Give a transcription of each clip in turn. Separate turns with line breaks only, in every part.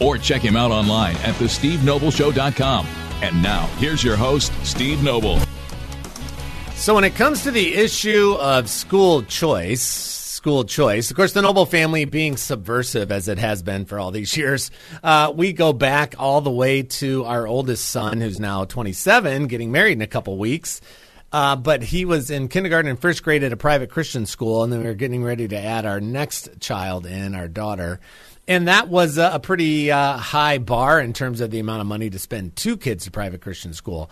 or check him out online at thestevenobleshow.com. And now, here's your host, Steve Noble.
So, when it comes to the issue of school choice, school choice, of course, the Noble family being subversive as it has been for all these years, uh, we go back all the way to our oldest son, who's now 27, getting married in a couple weeks. Uh, but he was in kindergarten and first grade at a private Christian school, and then we were getting ready to add our next child in, our daughter. And that was a, pretty uh, high bar in terms of the amount of money to spend two kids to private Christian school.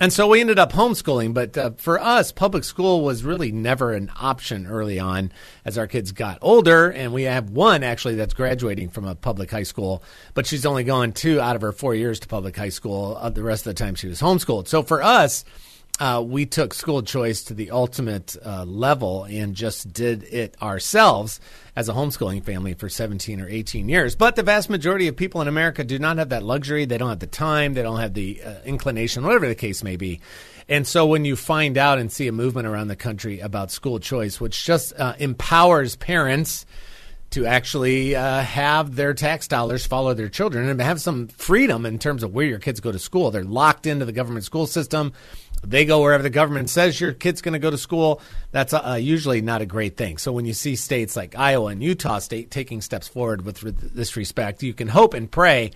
And so we ended up homeschooling. But uh, for us, public school was really never an option early on as our kids got older. And we have one actually that's graduating from a public high school, but she's only going two out of her four years to public high school. Uh, the rest of the time she was homeschooled. So for us, uh, we took school choice to the ultimate uh, level and just did it ourselves as a homeschooling family for 17 or 18 years. But the vast majority of people in America do not have that luxury. They don't have the time. They don't have the uh, inclination, whatever the case may be. And so when you find out and see a movement around the country about school choice, which just uh, empowers parents to actually uh, have their tax dollars follow their children and have some freedom in terms of where your kids go to school. They're locked into the government school system. They go wherever the government says your kid's going to go to school. That's uh, usually not a great thing. So when you see states like Iowa and Utah state taking steps forward with this respect, you can hope and pray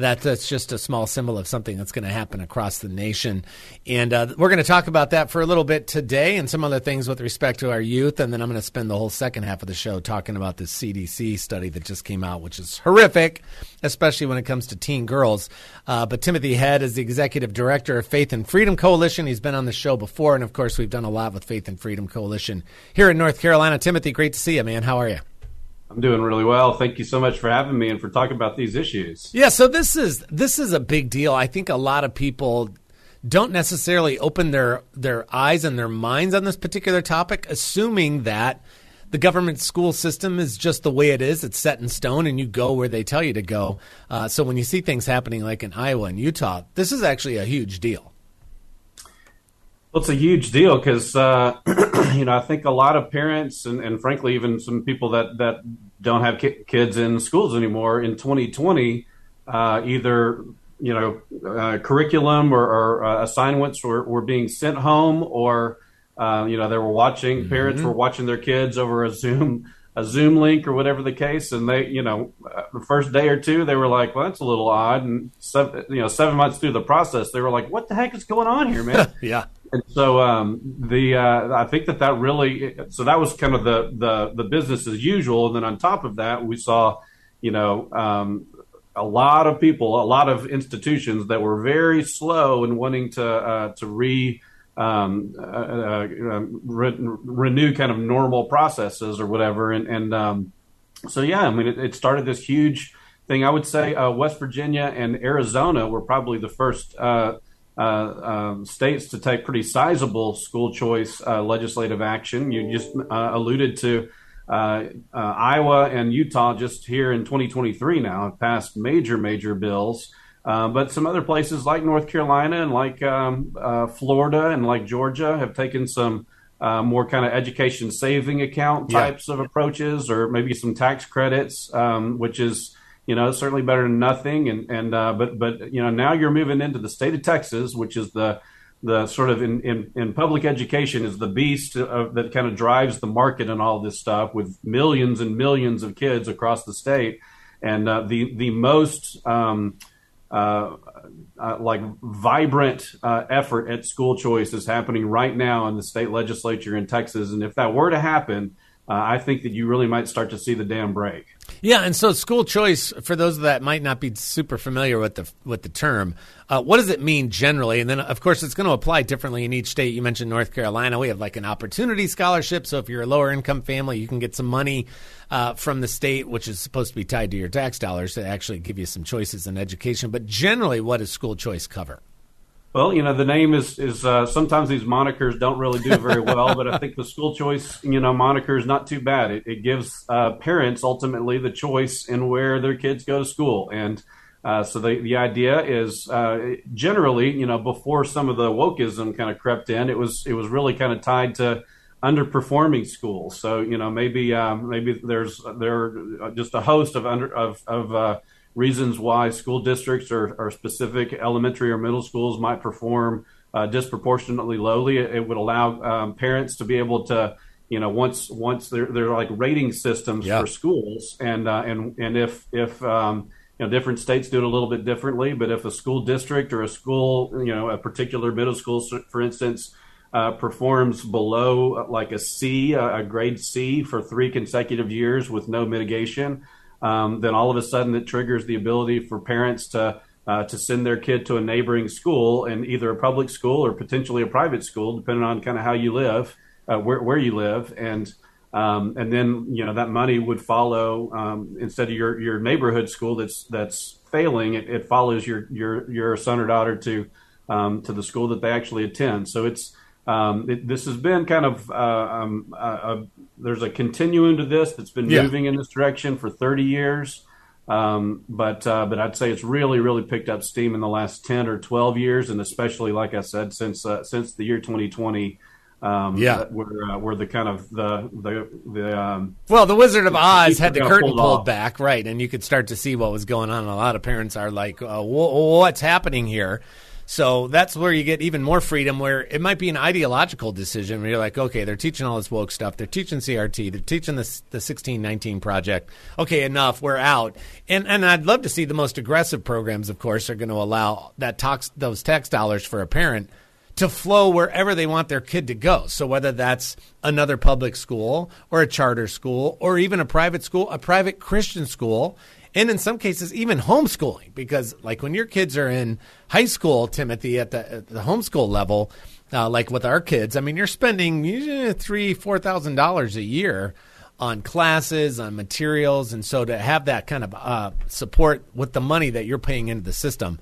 that that's just a small symbol of something that's going to happen across the nation. And uh, we're going to talk about that for a little bit today and some other things with respect to our youth. And then I'm going to spend the whole second half of the show talking about this CDC study that just came out, which is horrific, especially when it comes to teen girls. Uh, but Timothy Head is the executive director of Faith and Freedom Coalition. He's been on the show before. And of course, we've done a lot with Faith and Freedom Coalition here in North Carolina. Timothy, great to see you, man. How are you?
I'm doing really well. Thank you so much for having me and for talking about these issues.
Yeah, so this is this is a big deal. I think a lot of people don't necessarily open their their eyes and their minds on this particular topic, assuming that the government school system is just the way it is. It's set in stone, and you go where they tell you to go. Uh, so when you see things happening like in Iowa and Utah, this is actually a huge deal.
Well, it's a huge deal because uh, you know I think a lot of parents and, and frankly even some people that that don't have ki- kids in schools anymore in 2020 uh, either you know uh, curriculum or, or uh, assignments were, were being sent home or uh, you know they were watching mm-hmm. parents were watching their kids over a Zoom a Zoom link or whatever the case, and they, you know, uh, the first day or two, they were like, "Well, that's a little odd." And seven, you know, seven months through the process, they were like, "What the heck is going on here, man?"
yeah.
And so um, the uh, I think that that really so that was kind of the the the business as usual, and then on top of that, we saw, you know. Um, a lot of people, a lot of institutions that were very slow in wanting to uh, to re um, uh, uh, re- renew kind of normal processes or whatever. And, and um, so, yeah, I mean, it, it, started this huge thing. I would say uh, West Virginia and Arizona were probably the first uh, uh um, states to take pretty sizable school choice uh, legislative action. You just alluded to. Iowa and Utah just here in 2023 now have passed major, major bills uh, but some other places like North Carolina and like um, uh, Florida and like Georgia have taken some uh, more kind of education saving account types yeah. of approaches, or maybe some tax credits, um, which is you know certainly better than nothing. And and uh, but but you know now you're moving into the state of Texas, which is the the sort of in, in, in public education is the beast of, that kind of drives the market and all this stuff with millions and millions of kids across the state. And uh, the the most um, uh, uh, like vibrant uh, effort at school choice is happening right now in the state legislature in Texas. And if that were to happen, uh, I think that you really might start to see the dam break.
Yeah, and so school choice for those that might not be super familiar with the with the term, uh, what does it mean generally? And then, of course, it's going to apply differently in each state. You mentioned North Carolina; we have like an opportunity scholarship. So if you're a lower income family, you can get some money uh, from the state, which is supposed to be tied to your tax dollars to actually give you some choices in education. But generally, what does school choice cover?
Well, you know, the name is is uh, sometimes these monikers don't really do very well, but I think the school choice, you know, moniker is not too bad. It, it gives uh, parents ultimately the choice in where their kids go to school, and uh, so the the idea is uh, generally, you know, before some of the wokeism kind of crept in, it was it was really kind of tied to underperforming schools. So you know, maybe um, maybe there's there are just a host of under of of uh, reasons why school districts or, or specific elementary or middle schools might perform uh, disproportionately lowly. It, it would allow um, parents to be able to, you know, once once they're, they're like rating systems for schools, and uh, and and if if um, you know different states do it a little bit differently, but if a school district or a school, you know, a particular middle school, for instance. Uh, performs below uh, like a C, a grade C for three consecutive years with no mitigation, um, then all of a sudden it triggers the ability for parents to uh, to send their kid to a neighboring school and either a public school or potentially a private school, depending on kind of how you live, uh, where where you live, and um, and then you know that money would follow um, instead of your your neighborhood school that's that's failing, it, it follows your your your son or daughter to um, to the school that they actually attend. So it's um, it, this has been kind of uh, um, uh, there's a continuum to this that's been yeah. moving in this direction for 30 years. Um, but uh, but I'd say it's really really picked up steam in the last 10 or 12 years, and especially like I said since uh, since the year 2020. Um,
yeah,
where uh, where the kind of the the the um,
well, the Wizard of Oz had the curtain pulled, pulled back, right, and you could start to see what was going on. A lot of parents are like, uh, "What's happening here?" So that's where you get even more freedom, where it might be an ideological decision where you're like, okay, they're teaching all this woke stuff. They're teaching CRT. They're teaching the, the 1619 project. Okay, enough. We're out. And, and I'd love to see the most aggressive programs, of course, are going to allow that tax, those tax dollars for a parent to flow wherever they want their kid to go. So whether that's another public school or a charter school or even a private school, a private Christian school, and in some cases even homeschooling because like when your kids are in high school timothy at the, at the homeschool level uh, like with our kids i mean you're spending usually three four thousand dollars a year on classes on materials and so to have that kind of uh, support with the money that you're paying into the system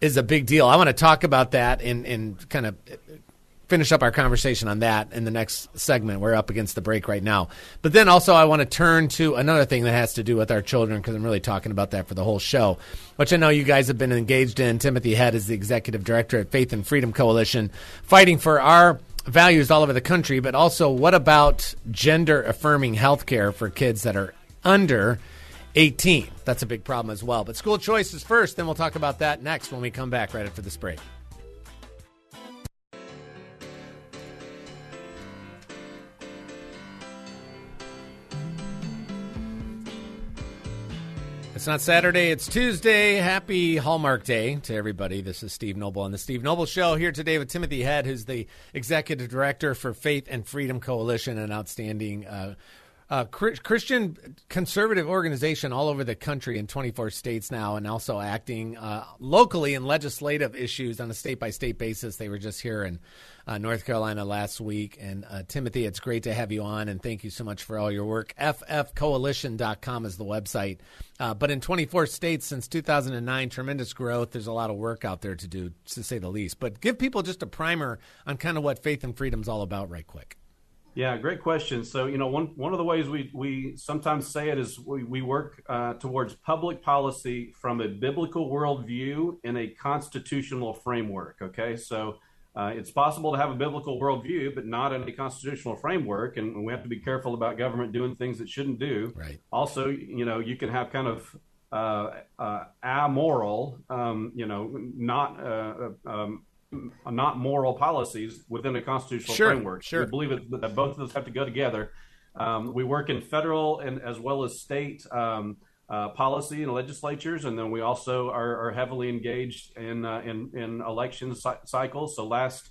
is a big deal. I want to talk about that and, and kind of finish up our conversation on that in the next segment. We're up against the break right now. But then also, I want to turn to another thing that has to do with our children because I'm really talking about that for the whole show, which I know you guys have been engaged in. Timothy Head is the executive director at Faith and Freedom Coalition, fighting for our values all over the country. But also, what about gender affirming health care for kids that are under 18? That's a big problem as well. But school choice is first, then we'll talk about that next when we come back right after this break. It's not Saturday, it's Tuesday. Happy Hallmark Day to everybody. This is Steve Noble on the Steve Noble Show here today with Timothy Head, who's the executive director for Faith and Freedom Coalition, an outstanding uh, uh, Christian conservative organization all over the country in 24 states now, and also acting uh, locally in legislative issues on a state by state basis. They were just here in uh, North Carolina last week. And uh, Timothy, it's great to have you on, and thank you so much for all your work. FFcoalition.com is the website. Uh, but in 24 states since 2009, tremendous growth. There's a lot of work out there to do, to say the least. But give people just a primer on kind of what faith and freedom is all about, right quick.
Yeah, great question. So, you know, one one of the ways we we sometimes say it is we, we work uh, towards public policy from a biblical worldview in a constitutional framework. Okay, so uh, it's possible to have a biblical worldview, but not in a constitutional framework, and we have to be careful about government doing things it shouldn't do.
Right.
Also, you know, you can have kind of uh, uh amoral, um, you know, not uh, um, not moral policies within a constitutional
sure,
framework.
Sure.
We believe it, that both of those have to go together. Um, we work in federal and as well as state um, uh, policy and legislatures, and then we also are, are heavily engaged in uh, in, in election cycles. So last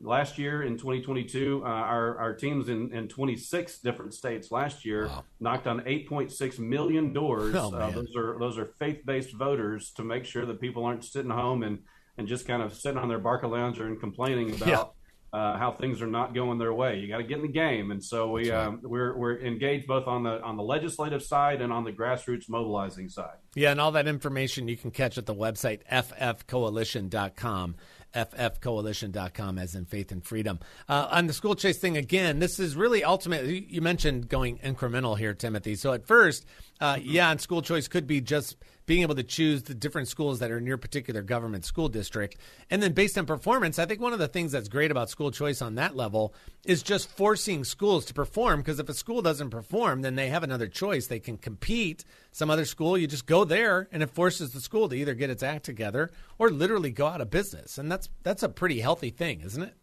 last year in 2022, uh, our, our teams in, in 26 different states last year wow. knocked on 8.6 million doors. Oh, uh, those are those are faith based voters to make sure that people aren't sitting home and, and just kind of sitting on their Barcalounger and complaining about. Yeah. Uh, how things are not going their way. You got to get in the game, and so we right. um, we're we're engaged both on the on the legislative side and on the grassroots mobilizing side.
Yeah, and all that information you can catch at the website ffcoalition.com ffcoalition.com, as in faith and freedom. Uh, on the school choice thing, again, this is really ultimately You mentioned going incremental here, Timothy. So at first, uh, mm-hmm. yeah, and school choice could be just being able to choose the different schools that are in your particular government school district. And then based on performance, I think one of the things that's great about school choice on that level is just forcing schools to perform. Because if a school doesn't perform, then they have another choice. They can compete some other school. You just go there, and it forces the school to either get its act together or literally go out of business. And that's that's a pretty healthy thing, isn't it?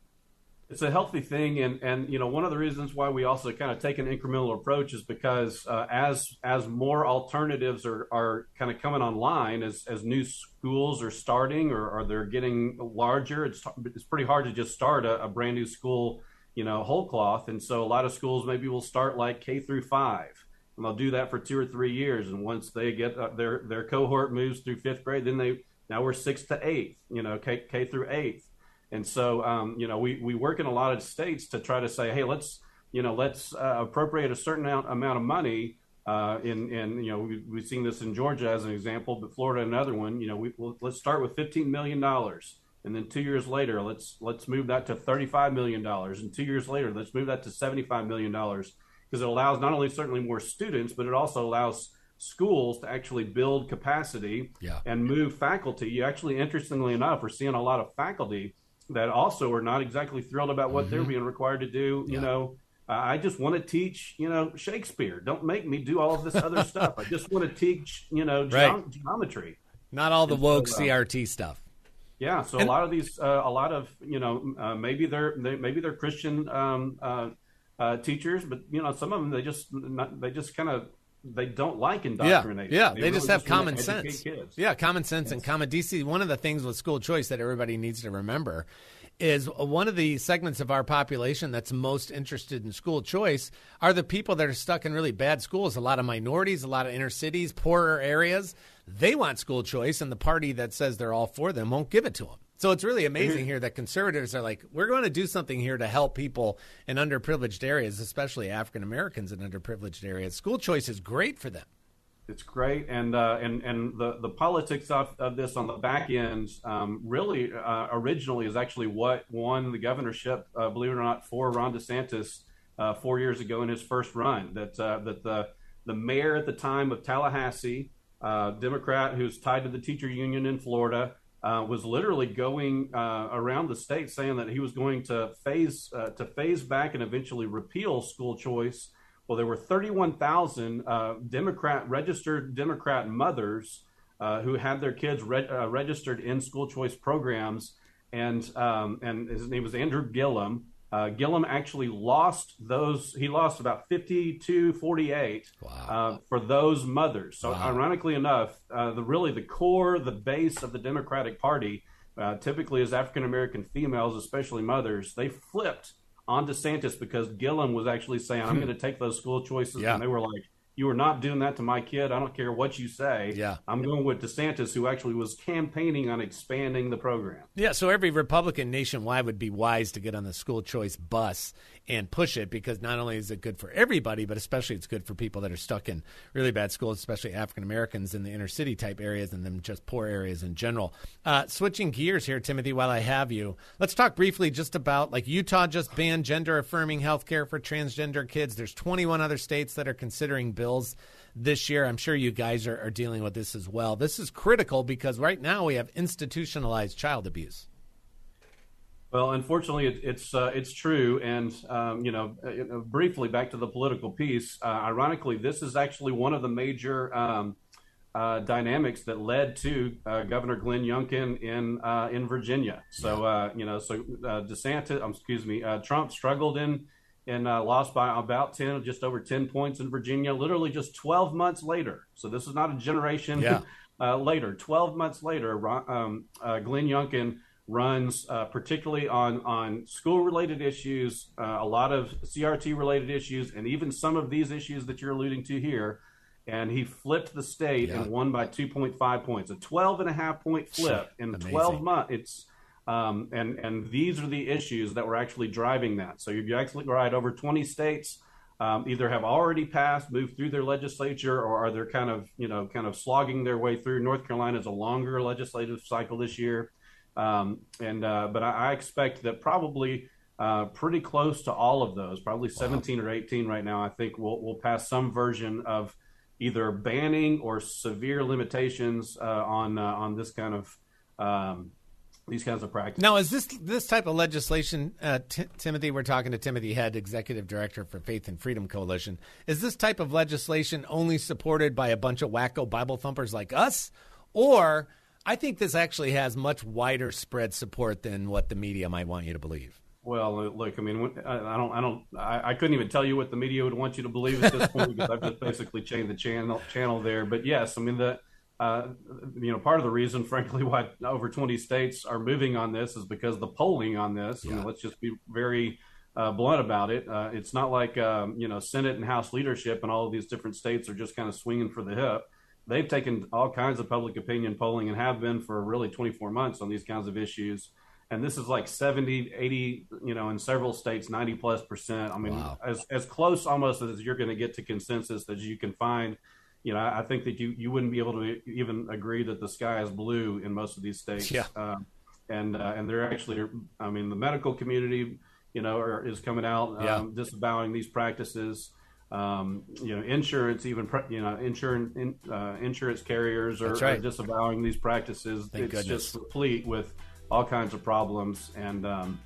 It's a healthy thing, and and you know one of the reasons why we also kind of take an incremental approach is because uh, as as more alternatives are are kind of coming online, as as new schools are starting or, or they're getting larger, it's it's pretty hard to just start a, a brand new school, you know, whole cloth, and so a lot of schools maybe will start like K through five, and they'll do that for two or three years, and once they get uh, their their cohort moves through fifth grade, then they now we're sixth to eighth, you know, K K through eighth and so, um, you know, we, we work in a lot of states to try to say, hey, let's, you know, let's uh, appropriate a certain amount, amount of money. Uh, in, in, you know, we, we've seen this in Georgia as an example, but Florida another one. You know, we, we'll, let's start with $15 million. And then two years later, let's let's move that to $35 million. And two years later, let's move that to $75 million because it allows not only certainly more students, but it also allows schools to actually build capacity yeah. and move faculty. You actually, interestingly enough, we're seeing a lot of faculty that also are not exactly thrilled about what mm-hmm. they're being required to do. You know, I just want to teach, you know, Shakespeare. Don't make me do all of this other stuff. I just want to teach, you know, right. geometry.
Not all the woke so, uh, CRT stuff.
Yeah, so and, a lot of these, uh, a lot of you know, uh, maybe they're they, maybe they're Christian um, uh, uh, teachers, but you know, some of them they just not, they just kind of they don't like indoctrination.
Yeah, yeah. they, they really just have just common sense. Yeah, common sense yes. and common DC. One of the things with school choice that everybody needs to remember is one of the segments of our population that's most interested in school choice are the people that are stuck in really bad schools. A lot of minorities, a lot of inner cities, poorer areas. They want school choice, and the party that says they're all for them won't give it to them. So it's really amazing mm-hmm. here that conservatives are like, we're going to do something here to help people in underprivileged areas, especially African Americans in underprivileged areas. School choice is great for them.
It's great, and uh, and and the the politics of, of this on the back end um, really uh, originally is actually what won the governorship, uh, believe it or not, for Ron DeSantis uh, four years ago in his first run. That uh, that the the mayor at the time of Tallahassee, uh, Democrat who's tied to the teacher union in Florida, uh, was literally going uh, around the state saying that he was going to phase uh, to phase back and eventually repeal school choice. Well, there were 31,000 uh, Democrat registered Democrat mothers uh, who had their kids re- uh, registered in school choice programs, and um, and his name was Andrew Gillum. Uh, Gillum actually lost those. He lost about 52 48 wow. uh, for those mothers. So, wow. ironically enough, uh, the really the core, the base of the Democratic Party, uh, typically is African American females, especially mothers. They flipped on DeSantis because Gillum was actually saying, "I'm going to take those school choices," yeah. and they were like, you are not doing that to my kid. I don't care what you say.
Yeah.
I'm going with DeSantis, who actually was campaigning on expanding the program.
Yeah, so every Republican nationwide would be wise to get on the school choice bus and push it because not only is it good for everybody, but especially it's good for people that are stuck in really bad schools, especially African Americans in the inner city type areas and then just poor areas in general. Uh, switching gears here, Timothy, while I have you, let's talk briefly just about like Utah just banned gender affirming health care for transgender kids. There's 21 other states that are considering bills this year. I'm sure you guys are, are dealing with this as well. This is critical because right now we have institutionalized child abuse.
Well, unfortunately, it, it's uh, it's true, and um, you know, uh, briefly back to the political piece. Uh, ironically, this is actually one of the major um, uh, dynamics that led to uh, Governor Glenn Youngkin in uh, in Virginia. So you know, so DeSantis, um, excuse me, Trump struggled in and lost by about ten, just over ten points in Virginia. Literally, just twelve months later. So this is not a generation yeah. later. Twelve months later, um, Glenn Youngkin runs, uh, particularly on on school related issues, uh, a lot of CRT related issues, and even some of these issues that you're alluding to here. And he flipped the state yeah. and won by 2.5 points, a 12 and a half point flip in Amazing. 12 months. It's um, and and these are the issues that were actually driving that. So you're actually right. Over 20 states um, either have already passed, moved through their legislature, or are they're kind of you know kind of slogging their way through. North Carolina is a longer legislative cycle this year, um, and uh, but I, I, expect that probably. Uh, pretty close to all of those, probably 17 wow. or 18 right now. I think we'll we'll pass some version of either banning or severe limitations uh, on uh, on this kind of um, these kinds of practices.
Now, is this this type of legislation, uh, T- Timothy? We're talking to Timothy Head, executive director for Faith and Freedom Coalition. Is this type of legislation only supported by a bunch of wacko Bible thumpers like us, or I think this actually has much wider spread support than what the media might want you to believe?
Well, look, I mean, I don't, I don't, I, I, couldn't even tell you what the media would want you to believe at this point because I've just basically changed the channel channel there. But yes, I mean the uh, you know, part of the reason, frankly, why over 20 states are moving on this is because the polling on this. Yeah. You know, let's just be very uh, blunt about it. Uh, it's not like um, you know Senate and House leadership and all of these different states are just kind of swinging for the hip. They've taken all kinds of public opinion polling and have been for really 24 months on these kinds of issues. And this is like 70, 80, you know, in several states, 90 plus percent. I mean, wow. as, as close almost as you're going to get to consensus as you can find you know, I think that you, you wouldn't be able to even agree that the sky is blue in most of these states.
Yeah.
Uh, and uh, and they're actually, I mean, the medical community, you know, are, is coming out
yeah. um,
disavowing these practices. Um, you know, insurance, even you know, insurance in, uh, insurance carriers are, right. are, disavowing these practices.
Thank
it's
goodness.
just replete with all kinds of problems, and um,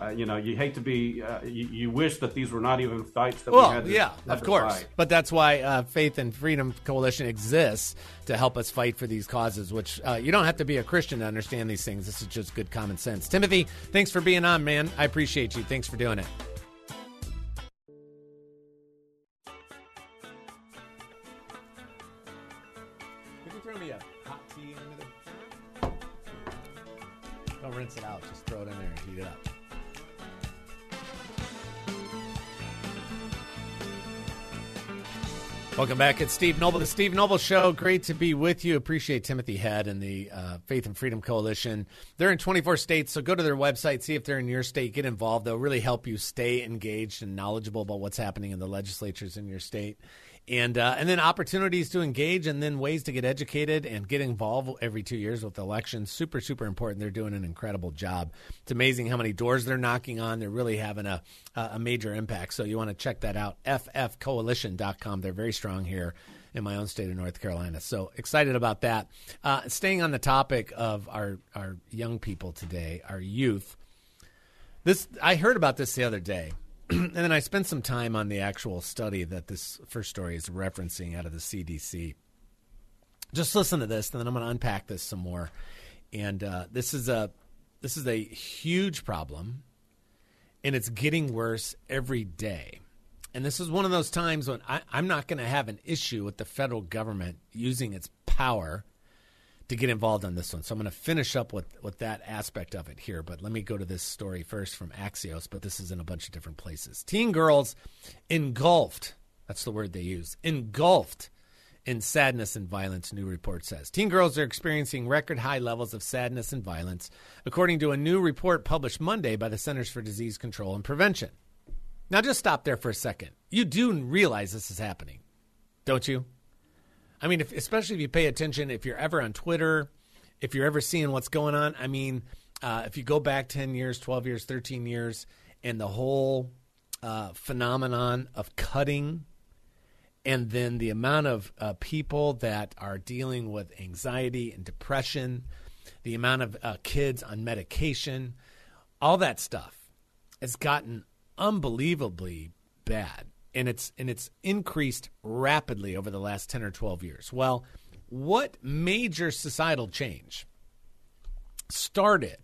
uh, you know, you hate to be, uh, you, you, wish that these were not even fights that
well,
we had. To,
yeah,
had
of course.
Fight.
But that's why uh, Faith and Freedom Coalition exists to help us fight for these causes. Which uh, you don't have to be a Christian to understand these things. This is just good common sense. Timothy, thanks for being on, man. I appreciate you. Thanks for doing it. Welcome back. It's Steve Noble, the Steve Noble Show. Great to be with you. Appreciate Timothy Head and the uh, Faith and Freedom Coalition. They're in 24 states, so go to their website, see if they're in your state, get involved. They'll really help you stay engaged and knowledgeable about what's happening in the legislatures in your state and uh, and then opportunities to engage, and then ways to get educated and get involved every two years with elections. Super super important. They're doing an incredible job. It's amazing how many doors they're knocking on. They're really having a a major impact. So you want to check that out. ffcoalition.com. They're very strong here in my own state of North Carolina. So excited about that. Uh, staying on the topic of our our young people today, our youth. This I heard about this the other day. and then I spent some time on the actual study that this first story is referencing out of the CDC. Just listen to this, and then I'm going to unpack this some more. And uh, this is a this is a huge problem, and it's getting worse every day. And this is one of those times when I, I'm not going to have an issue with the federal government using its power to get involved on this one. So I'm going to finish up with, with that aspect of it here. But let me go to this story first from Axios, but this is in a bunch of different places. Teen girls engulfed, that's the word they use, engulfed in sadness and violence, new report says. Teen girls are experiencing record high levels of sadness and violence, according to a new report published Monday by the Centers for Disease Control and Prevention. Now, just stop there for a second. You do realize this is happening, don't you? I mean, if, especially if you pay attention, if you're ever on Twitter, if you're ever seeing what's going on, I mean, uh, if you go back 10 years, 12 years, 13 years, and the whole uh, phenomenon of cutting, and then the amount of uh, people that are dealing with anxiety and depression, the amount of uh, kids on medication, all that stuff has gotten unbelievably bad and it's and it's increased rapidly over the last 10 or 12 years. Well, what major societal change started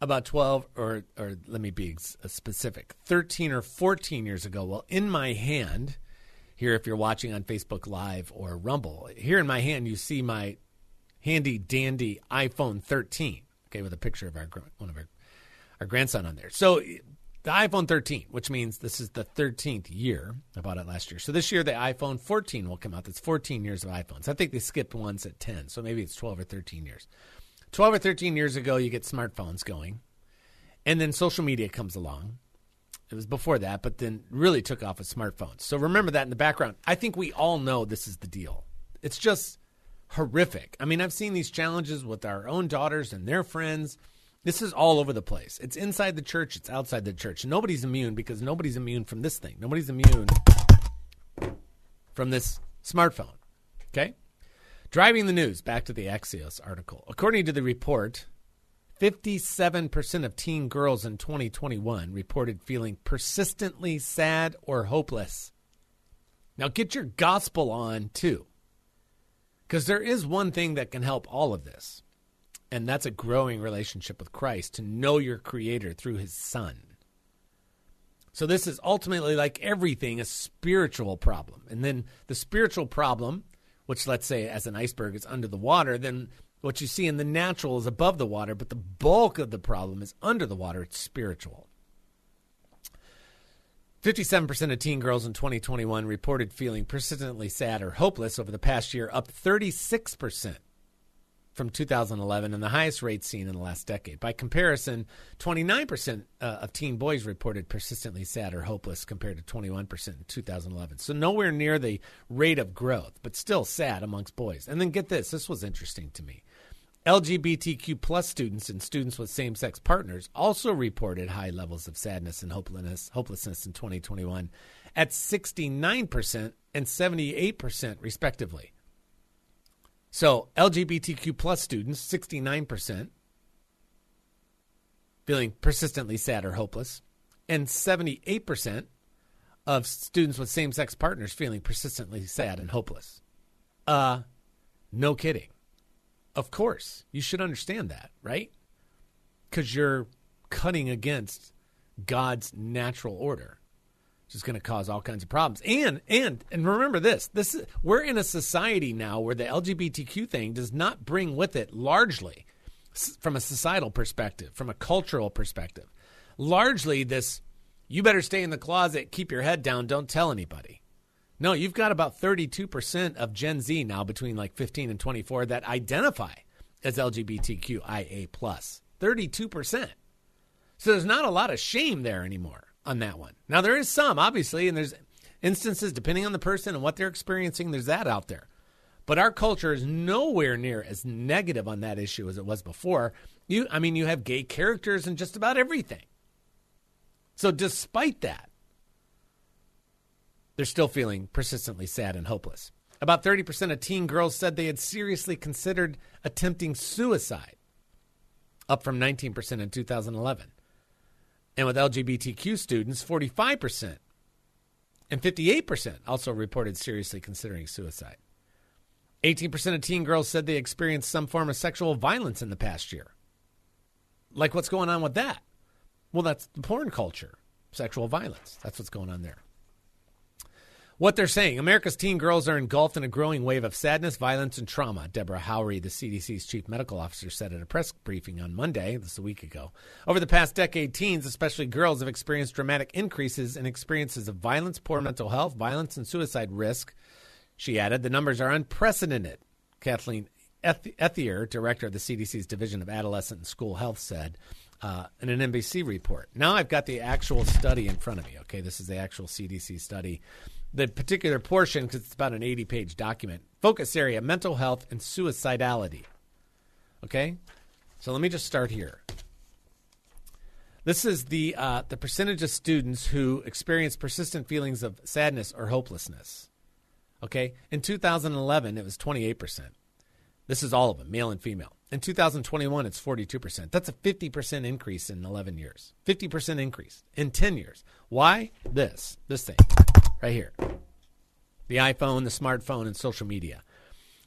about 12 or or let me be uh, specific 13 or 14 years ago well in my hand here if you're watching on Facebook live or Rumble here in my hand you see my handy dandy iPhone 13 okay, with a picture of our one of our our grandson on there. So the iPhone 13, which means this is the 13th year. I bought it last year. So this year the iPhone 14 will come out. That's 14 years of iPhones. I think they skipped ones at 10, so maybe it's 12 or 13 years. 12 or 13 years ago, you get smartphones going, and then social media comes along. It was before that, but then really took off with smartphones. So remember that in the background. I think we all know this is the deal. It's just horrific. I mean, I've seen these challenges with our own daughters and their friends. This is all over the place. It's inside the church, it's outside the church. Nobody's immune because nobody's immune from this thing. Nobody's immune from this smartphone. Okay? Driving the news, back to the Axios article. According to the report, 57% of teen girls in 2021 reported feeling persistently sad or hopeless. Now get your gospel on too. Because there is one thing that can help all of this, and that's a growing relationship with Christ to know your Creator through His Son. So, this is ultimately, like everything, a spiritual problem. And then the spiritual problem, which let's say as an iceberg is under the water, then what you see in the natural is above the water, but the bulk of the problem is under the water. It's spiritual. 57% of teen girls in 2021 reported feeling persistently sad or hopeless over the past year, up 36% from 2011 and the highest rate seen in the last decade. By comparison, 29% uh, of teen boys reported persistently sad or hopeless compared to 21% in 2011. So nowhere near the rate of growth, but still sad amongst boys. And then get this, this was interesting to me. LGBTQ plus students and students with same sex partners also reported high levels of sadness and hopelessness, hopelessness in 2021 at 69% and 78%, respectively. So, LGBTQ plus students, 69%, feeling persistently sad or hopeless, and 78% of students with same sex partners feeling persistently sad and hopeless. Uh, no kidding. Of course, you should understand that, right? Because you're cutting against God's natural order, which is going to cause all kinds of problems. And and and remember this: this is, we're in a society now where the LGBTQ thing does not bring with it largely, from a societal perspective, from a cultural perspective, largely this: you better stay in the closet, keep your head down, don't tell anybody. No, you've got about 32% of Gen Z now between like 15 and 24 that identify as LGBTQIA+. 32%. So there's not a lot of shame there anymore on that one. Now there is some obviously and there's instances depending on the person and what they're experiencing there's that out there. But our culture is nowhere near as negative on that issue as it was before. You I mean you have gay characters in just about everything. So despite that, they're still feeling persistently sad and hopeless. About 30% of teen girls said they had seriously considered attempting suicide, up from 19% in 2011. And with LGBTQ students, 45% and 58% also reported seriously considering suicide. 18% of teen girls said they experienced some form of sexual violence in the past year. Like, what's going on with that? Well, that's the porn culture, sexual violence. That's what's going on there what they're saying. America's teen girls are engulfed in a growing wave of sadness, violence, and trauma. Deborah Houry, the CDC's chief medical officer, said at a press briefing on Monday, this is a week ago. Over the past decade, teens, especially girls, have experienced dramatic increases in experiences of violence, poor mental health, violence, and suicide risk. She added, the numbers are unprecedented. Kathleen Ethier, director of the CDC's Division of Adolescent and School Health, said uh, in an NBC report. Now I've got the actual study in front of me. Okay, this is the actual CDC study the particular portion, because it's about an 80 page document. Focus area mental health and suicidality. Okay? So let me just start here. This is the, uh, the percentage of students who experience persistent feelings of sadness or hopelessness. Okay? In 2011, it was 28%. This is all of them, male and female. In 2021, it's 42%. That's a 50% increase in 11 years. 50% increase in 10 years. Why? This, this thing right here the iPhone, the smartphone, and social media.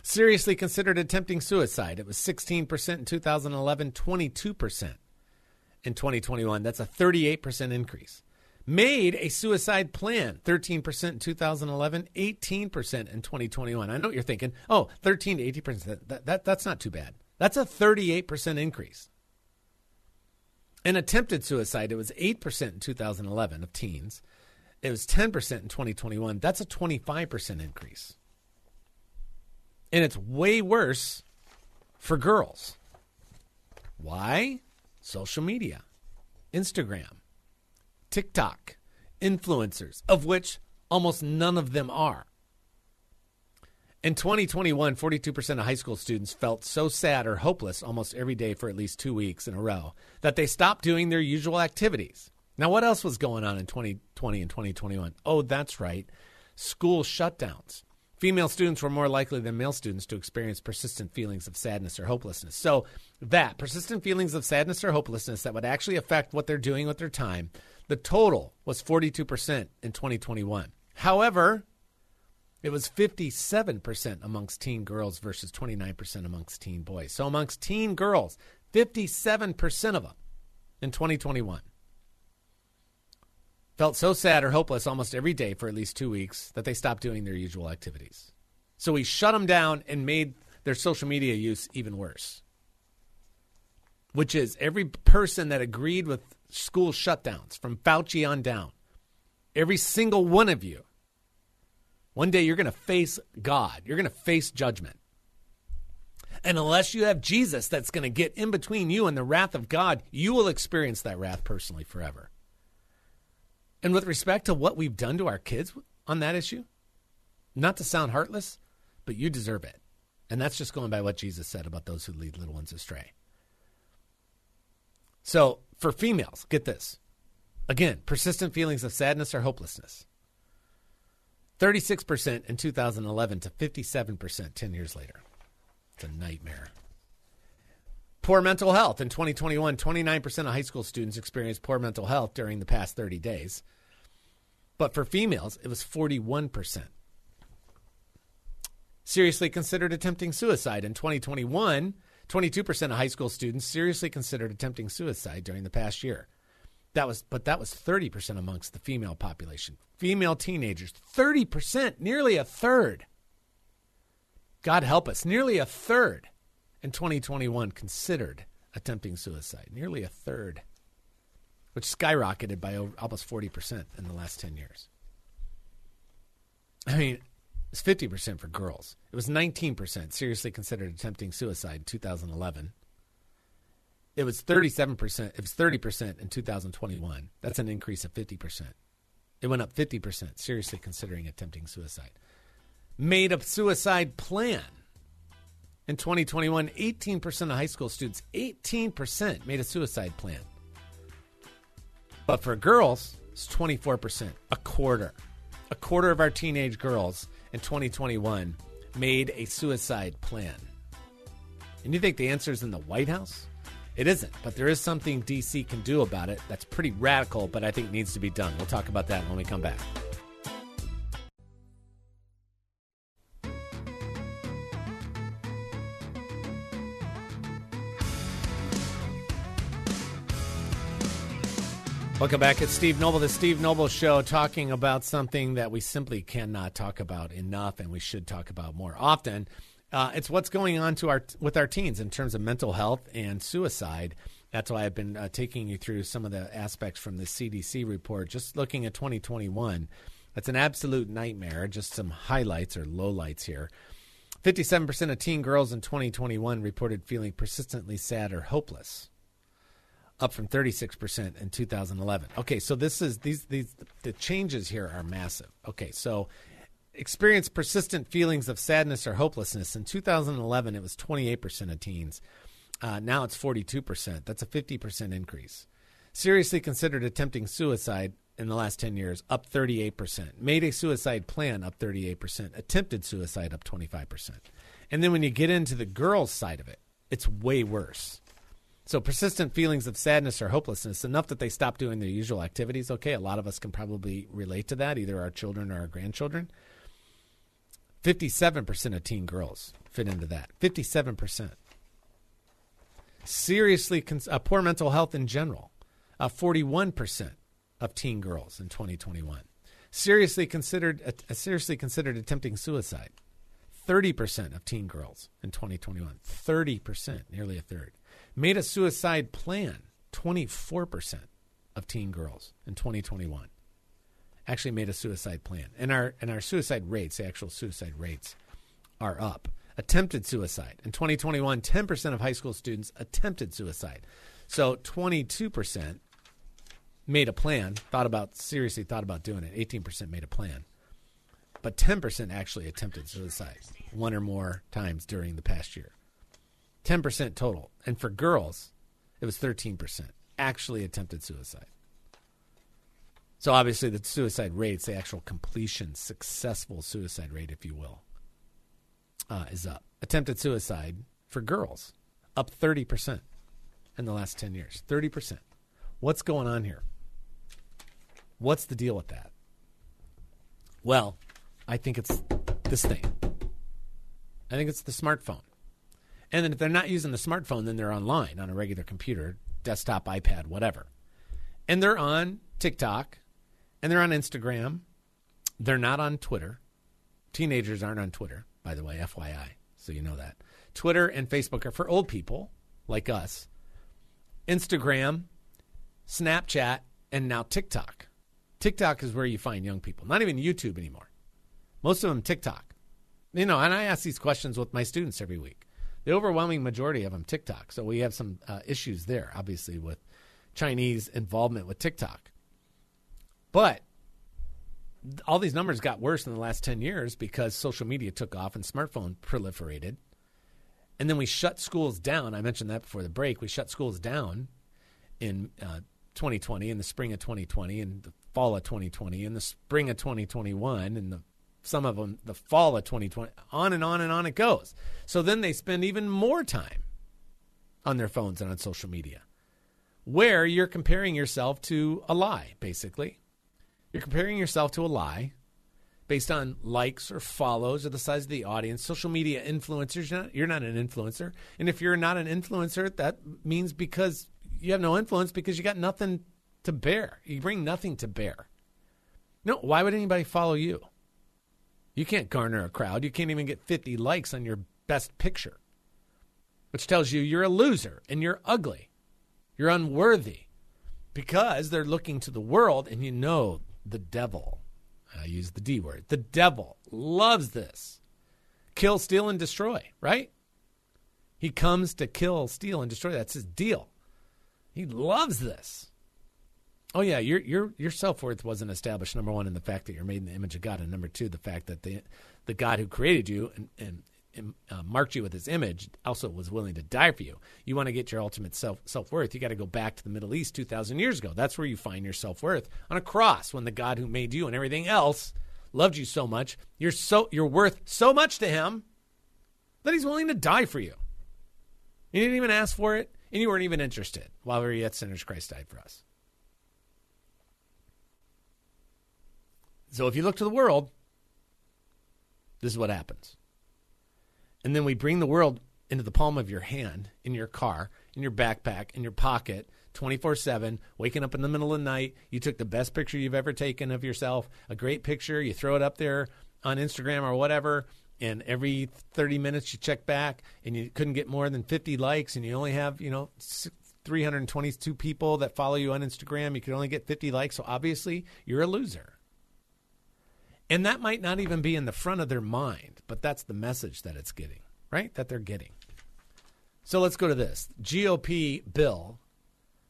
Seriously considered attempting suicide. It was 16% in 2011, 22% in 2021. That's a 38% increase. Made a suicide plan, 13% in 2011, 18% in 2021. I know what you're thinking, oh, 13 to 18%. That, that, that's not too bad. That's a 38% increase. And attempted suicide, it was 8% in 2011 of teens. It was 10% in 2021. That's a 25% increase. And it's way worse for girls. Why? Social media, Instagram, TikTok, influencers, of which almost none of them are. In 2021, 42% of high school students felt so sad or hopeless almost every day for at least two weeks in a row that they stopped doing their usual activities. Now, what else was going on in 2020 and 2021? Oh, that's right. School shutdowns. Female students were more likely than male students to experience persistent feelings of sadness or hopelessness. So, that persistent feelings of sadness or hopelessness that would actually affect what they're doing with their time, the total was 42% in 2021. However, it was 57% amongst teen girls versus 29% amongst teen boys. So amongst teen girls, 57% of them in 2021 felt so sad or hopeless almost every day for at least two weeks that they stopped doing their usual activities. So we shut them down and made their social media use even worse. Which is every person that agreed with school shutdowns from Fauci on down, every single one of you one day you're going to face God, you're going to face judgment. And unless you have Jesus that's going to get in between you and the wrath of God, you will experience that wrath personally forever. And with respect to what we've done to our kids on that issue, not to sound heartless, but you deserve it. And that's just going by what Jesus said about those who lead little ones astray. So, for females, get this. Again, persistent feelings of sadness or hopelessness. 36% in 2011 to 57% 10 years later. It's a nightmare. Poor mental health. In 2021, 29% of high school students experienced poor mental health during the past 30 days. But for females, it was 41%. Seriously considered attempting suicide. In 2021, 22% of high school students seriously considered attempting suicide during the past year. That was, but that was 30% amongst the female population. Female teenagers, 30%, nearly a third. God help us, nearly a third in 2021 considered attempting suicide. Nearly a third, which skyrocketed by over, almost 40% in the last 10 years. I mean, it's 50% for girls. It was 19% seriously considered attempting suicide in 2011. It was 37%. It was 30% in 2021. That's an increase of 50%. It went up 50%, seriously considering attempting suicide. Made a suicide plan. In 2021, 18% of high school students, 18% made a suicide plan. But for girls, it's 24%, a quarter. A quarter of our teenage girls in 2021 made a suicide plan. And you think the answer is in the White House? It isn't, but there is something DC can do about it that's pretty radical, but I think needs to be done. We'll talk about that when we come back. Welcome back. It's Steve Noble, the Steve Noble Show, talking about something that we simply cannot talk about enough and we should talk about more often. Uh, it's what's going on to our with our teens in terms of mental health and suicide. That's why I've been uh, taking you through some of the aspects from the CDC report. Just looking at 2021, that's an absolute nightmare. Just some highlights or lowlights here. 57% of teen girls in 2021 reported feeling persistently sad or hopeless, up from 36% in 2011. Okay, so this is these these the changes here are massive. Okay, so experience persistent feelings of sadness or hopelessness. In 2011, it was 28% of teens. Uh, now it's 42%. That's a 50% increase. Seriously considered attempting suicide in the last 10 years, up 38%. Made a suicide plan, up 38%. Attempted suicide, up 25%. And then when you get into the girls' side of it, it's way worse. So persistent feelings of sadness or hopelessness, enough that they stop doing their usual activities. Okay, a lot of us can probably relate to that, either our children or our grandchildren. 57% of teen girls fit into that. 57%. Seriously, uh, poor mental health in general. Uh, 41% of teen girls in 2021. Seriously considered, uh, seriously considered attempting suicide. 30% of teen girls in 2021. 30%, nearly a third. Made a suicide plan. 24% of teen girls in 2021 actually made a suicide plan. And our and our suicide rates, the actual suicide rates are up. Attempted suicide. In 2021, 10% of high school students attempted suicide. So 22% made a plan, thought about seriously thought about doing it. 18% made a plan. But 10% actually attempted suicide one or more times during the past year. 10% total. And for girls, it was 13% actually attempted suicide. So obviously, the suicide rate, the actual completion, successful suicide rate, if you will, uh, is up. Attempted suicide for girls up 30% in the last 10 years. 30%. What's going on here? What's the deal with that? Well, I think it's this thing. I think it's the smartphone. And then if they're not using the smartphone, then they're online on a regular computer, desktop, iPad, whatever. And they're on TikTok and they're on Instagram. They're not on Twitter. Teenagers aren't on Twitter, by the way, FYI, so you know that. Twitter and Facebook are for old people like us. Instagram, Snapchat, and now TikTok. TikTok is where you find young people, not even YouTube anymore. Most of them TikTok. You know, and I ask these questions with my students every week. The overwhelming majority of them TikTok. So we have some uh, issues there, obviously, with Chinese involvement with TikTok. But all these numbers got worse in the last 10 years because social media took off and smartphone proliferated. And then we shut schools down. I mentioned that before the break. We shut schools down in uh, 2020, in the spring of 2020, in the fall of 2020, in the spring of 2021, in the some of them the fall of 2020. On and on and on it goes. So then they spend even more time on their phones and on social media, where you're comparing yourself to a lie, basically. You're comparing yourself to a lie based on likes or follows or the size of the audience. Social media influencers, you're not, you're not an influencer. And if you're not an influencer, that means because you have no influence because you got nothing to bear. You bring nothing to bear. No, why would anybody follow you? You can't garner a crowd. You can't even get 50 likes on your best picture, which tells you you're a loser and you're ugly. You're unworthy because they're looking to the world and you know the devil. I use the D word. The devil loves this. Kill, steal, and destroy, right? He comes to kill, steal, and destroy. That's his deal. He loves this. Oh yeah, your your your self worth wasn't established. Number one, in the fact that you're made in the image of God, and number two, the fact that the the God who created you and, and uh, marked you with his image also was willing to die for you. You want to get your ultimate self self worth, you got to go back to the Middle East 2,000 years ago. That's where you find your self worth on a cross when the God who made you and everything else loved you so much. You're so you're worth so much to him that he's willing to die for you. You didn't even ask for it, and you weren't even interested. While we were yet sinners, Christ died for us. So if you look to the world, this is what happens. And then we bring the world into the palm of your hand, in your car, in your backpack, in your pocket, 24 7, waking up in the middle of the night. You took the best picture you've ever taken of yourself, a great picture. You throw it up there on Instagram or whatever. And every 30 minutes you check back and you couldn't get more than 50 likes and you only have, you know, 322 people that follow you on Instagram. You could only get 50 likes. So obviously you're a loser. And that might not even be in the front of their mind, but that's the message that it's getting, right? That they're getting. So let's go to this. GOP bill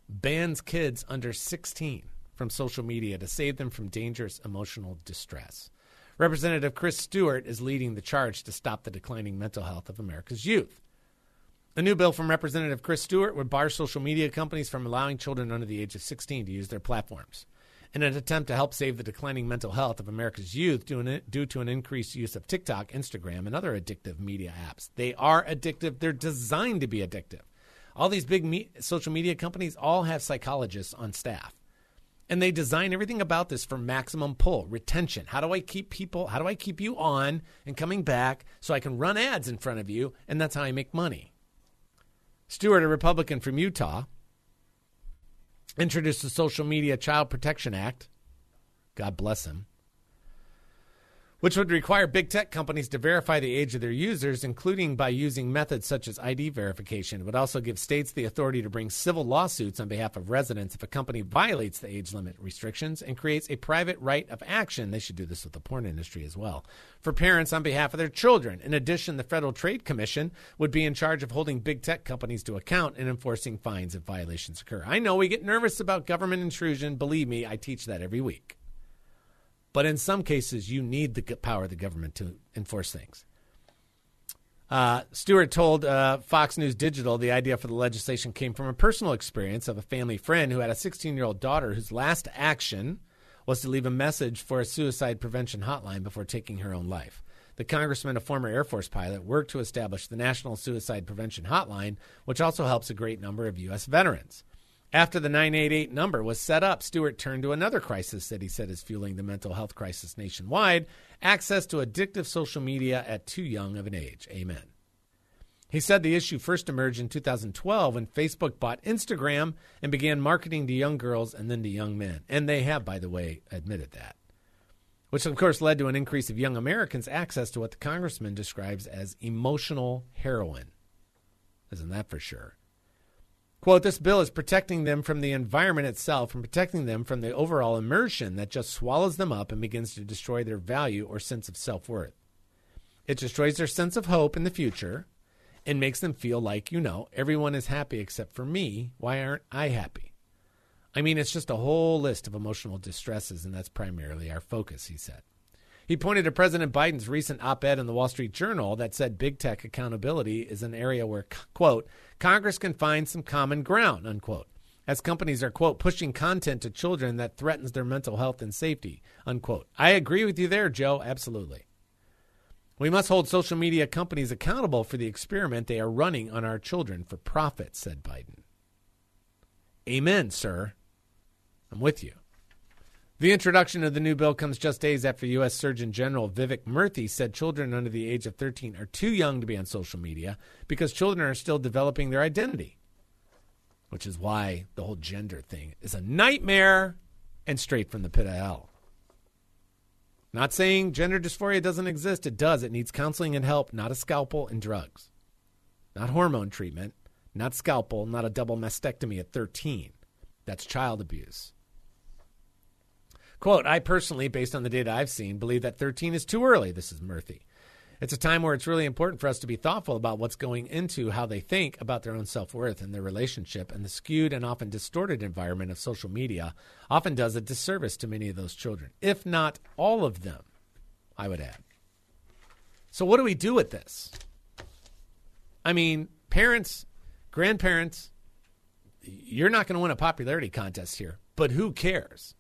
bans kids under 16 from social media to save them from dangerous emotional distress. Representative Chris Stewart is leading the charge to stop the declining mental health of America's youth. A new bill from Representative Chris Stewart would bar social media companies from allowing children under the age of 16 to use their platforms in an attempt to help save the declining mental health of America's youth due to an increased use of TikTok, Instagram, and other addictive media apps. They are addictive, they're designed to be addictive. All these big me- social media companies all have psychologists on staff. And they design everything about this for maximum pull, retention. How do I keep people, how do I keep you on and coming back so I can run ads in front of you? And that's how I make money. Stewart, a Republican from Utah, introduced the Social Media Child Protection Act. God bless him. Which would require big tech companies to verify the age of their users, including by using methods such as ID verification. It would also give states the authority to bring civil lawsuits on behalf of residents if a company violates the age limit restrictions and creates a private right of action. They should do this with the porn industry as well. For parents on behalf of their children. In addition, the Federal Trade Commission would be in charge of holding big tech companies to account and enforcing fines if violations occur. I know we get nervous about government intrusion. Believe me, I teach that every week. But in some cases, you need the power of the government to enforce things. Uh, Stewart told uh, Fox News Digital the idea for the legislation came from a personal experience of a family friend who had a 16 year old daughter whose last action was to leave a message for a suicide prevention hotline before taking her own life. The congressman, a former Air Force pilot, worked to establish the National Suicide Prevention Hotline, which also helps a great number of U.S. veterans. After the 988 number was set up, Stewart turned to another crisis that he said is fueling the mental health crisis nationwide access to addictive social media at too young of an age. Amen. He said the issue first emerged in 2012 when Facebook bought Instagram and began marketing to young girls and then to young men. And they have, by the way, admitted that. Which, of course, led to an increase of young Americans' access to what the congressman describes as emotional heroin. Isn't that for sure? Quote, this bill is protecting them from the environment itself and protecting them from the overall immersion that just swallows them up and begins to destroy their value or sense of self worth. It destroys their sense of hope in the future and makes them feel like, you know, everyone is happy except for me. Why aren't I happy? I mean, it's just a whole list of emotional distresses, and that's primarily our focus, he said. He pointed to President Biden's recent op ed in the Wall Street Journal that said big tech accountability is an area where, quote, Congress can find some common ground, unquote, as companies are, quote, pushing content to children that threatens their mental health and safety, unquote. I agree with you there, Joe, absolutely. We must hold social media companies accountable for the experiment they are running on our children for profit, said Biden. Amen, sir. I'm with you. The introduction of the new bill comes just days after U.S. Surgeon General Vivek Murthy said children under the age of 13 are too young to be on social media because children are still developing their identity, which is why the whole gender thing is a nightmare and straight from the pit of hell. Not saying gender dysphoria doesn't exist, it does. It needs counseling and help, not a scalpel and drugs. Not hormone treatment, not scalpel, not a double mastectomy at 13. That's child abuse. Quote, I personally, based on the data I've seen, believe that 13 is too early. This is Murthy. It's a time where it's really important for us to be thoughtful about what's going into how they think about their own self worth and their relationship, and the skewed and often distorted environment of social media often does a disservice to many of those children, if not all of them, I would add. So, what do we do with this? I mean, parents, grandparents, you're not going to win a popularity contest here, but who cares?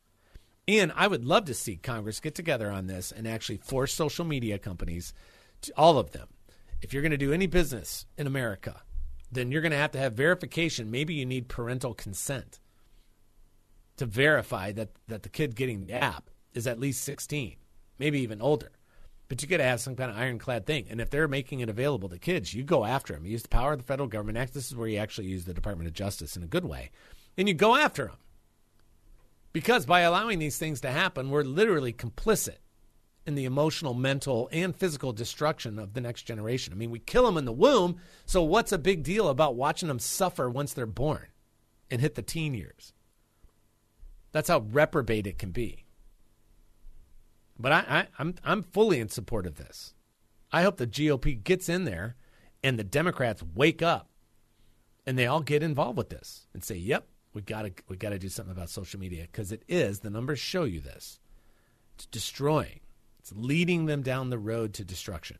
And I would love to see Congress get together on this and actually force social media companies, to, all of them, if you're going to do any business in America, then you're going to have to have verification. Maybe you need parental consent to verify that, that the kid getting the app is at least 16, maybe even older. But you got to have some kind of ironclad thing. And if they're making it available to kids, you go after them. You use the power of the Federal Government Act. This is where you actually use the Department of Justice in a good way. And you go after them. Because by allowing these things to happen, we're literally complicit in the emotional, mental, and physical destruction of the next generation. I mean, we kill them in the womb, so what's a big deal about watching them suffer once they're born and hit the teen years? That's how reprobate it can be. But I, I, I'm I'm fully in support of this. I hope the GOP gets in there and the Democrats wake up and they all get involved with this and say, "Yep, we got to we got to do something about social media because it is the numbers show you this. It's destroying. It's leading them down the road to destruction,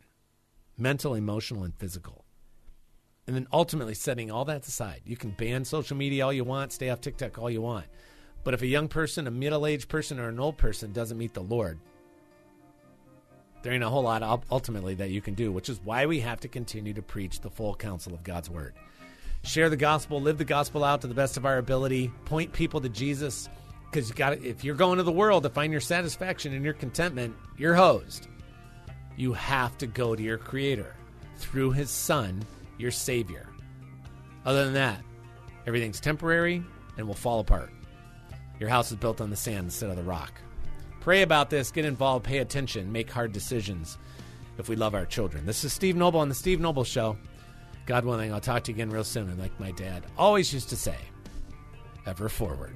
mental, emotional, and physical. And then ultimately setting all that aside. You can ban social media all you want, stay off TikTok all you want. But if a young person, a middle aged person, or an old person doesn't meet the Lord, there ain't a whole lot ultimately that you can do, which is why we have to continue to preach the full counsel of God's word share the gospel, live the gospel out to the best of our ability, point people to Jesus. Because you got if you're going to the world to find your satisfaction and your contentment, your host, you have to go to your Creator through His Son, your Savior. Other than that, everything's temporary and will fall apart. Your house is built on the sand instead of the rock. Pray about this, get involved, pay attention, make hard decisions if we love our children. This is Steve Noble on The Steve Noble Show. God willing, I'll talk to you again real soon. And like my dad always used to say, ever forward.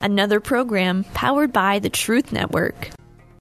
Another program powered by the Truth Network.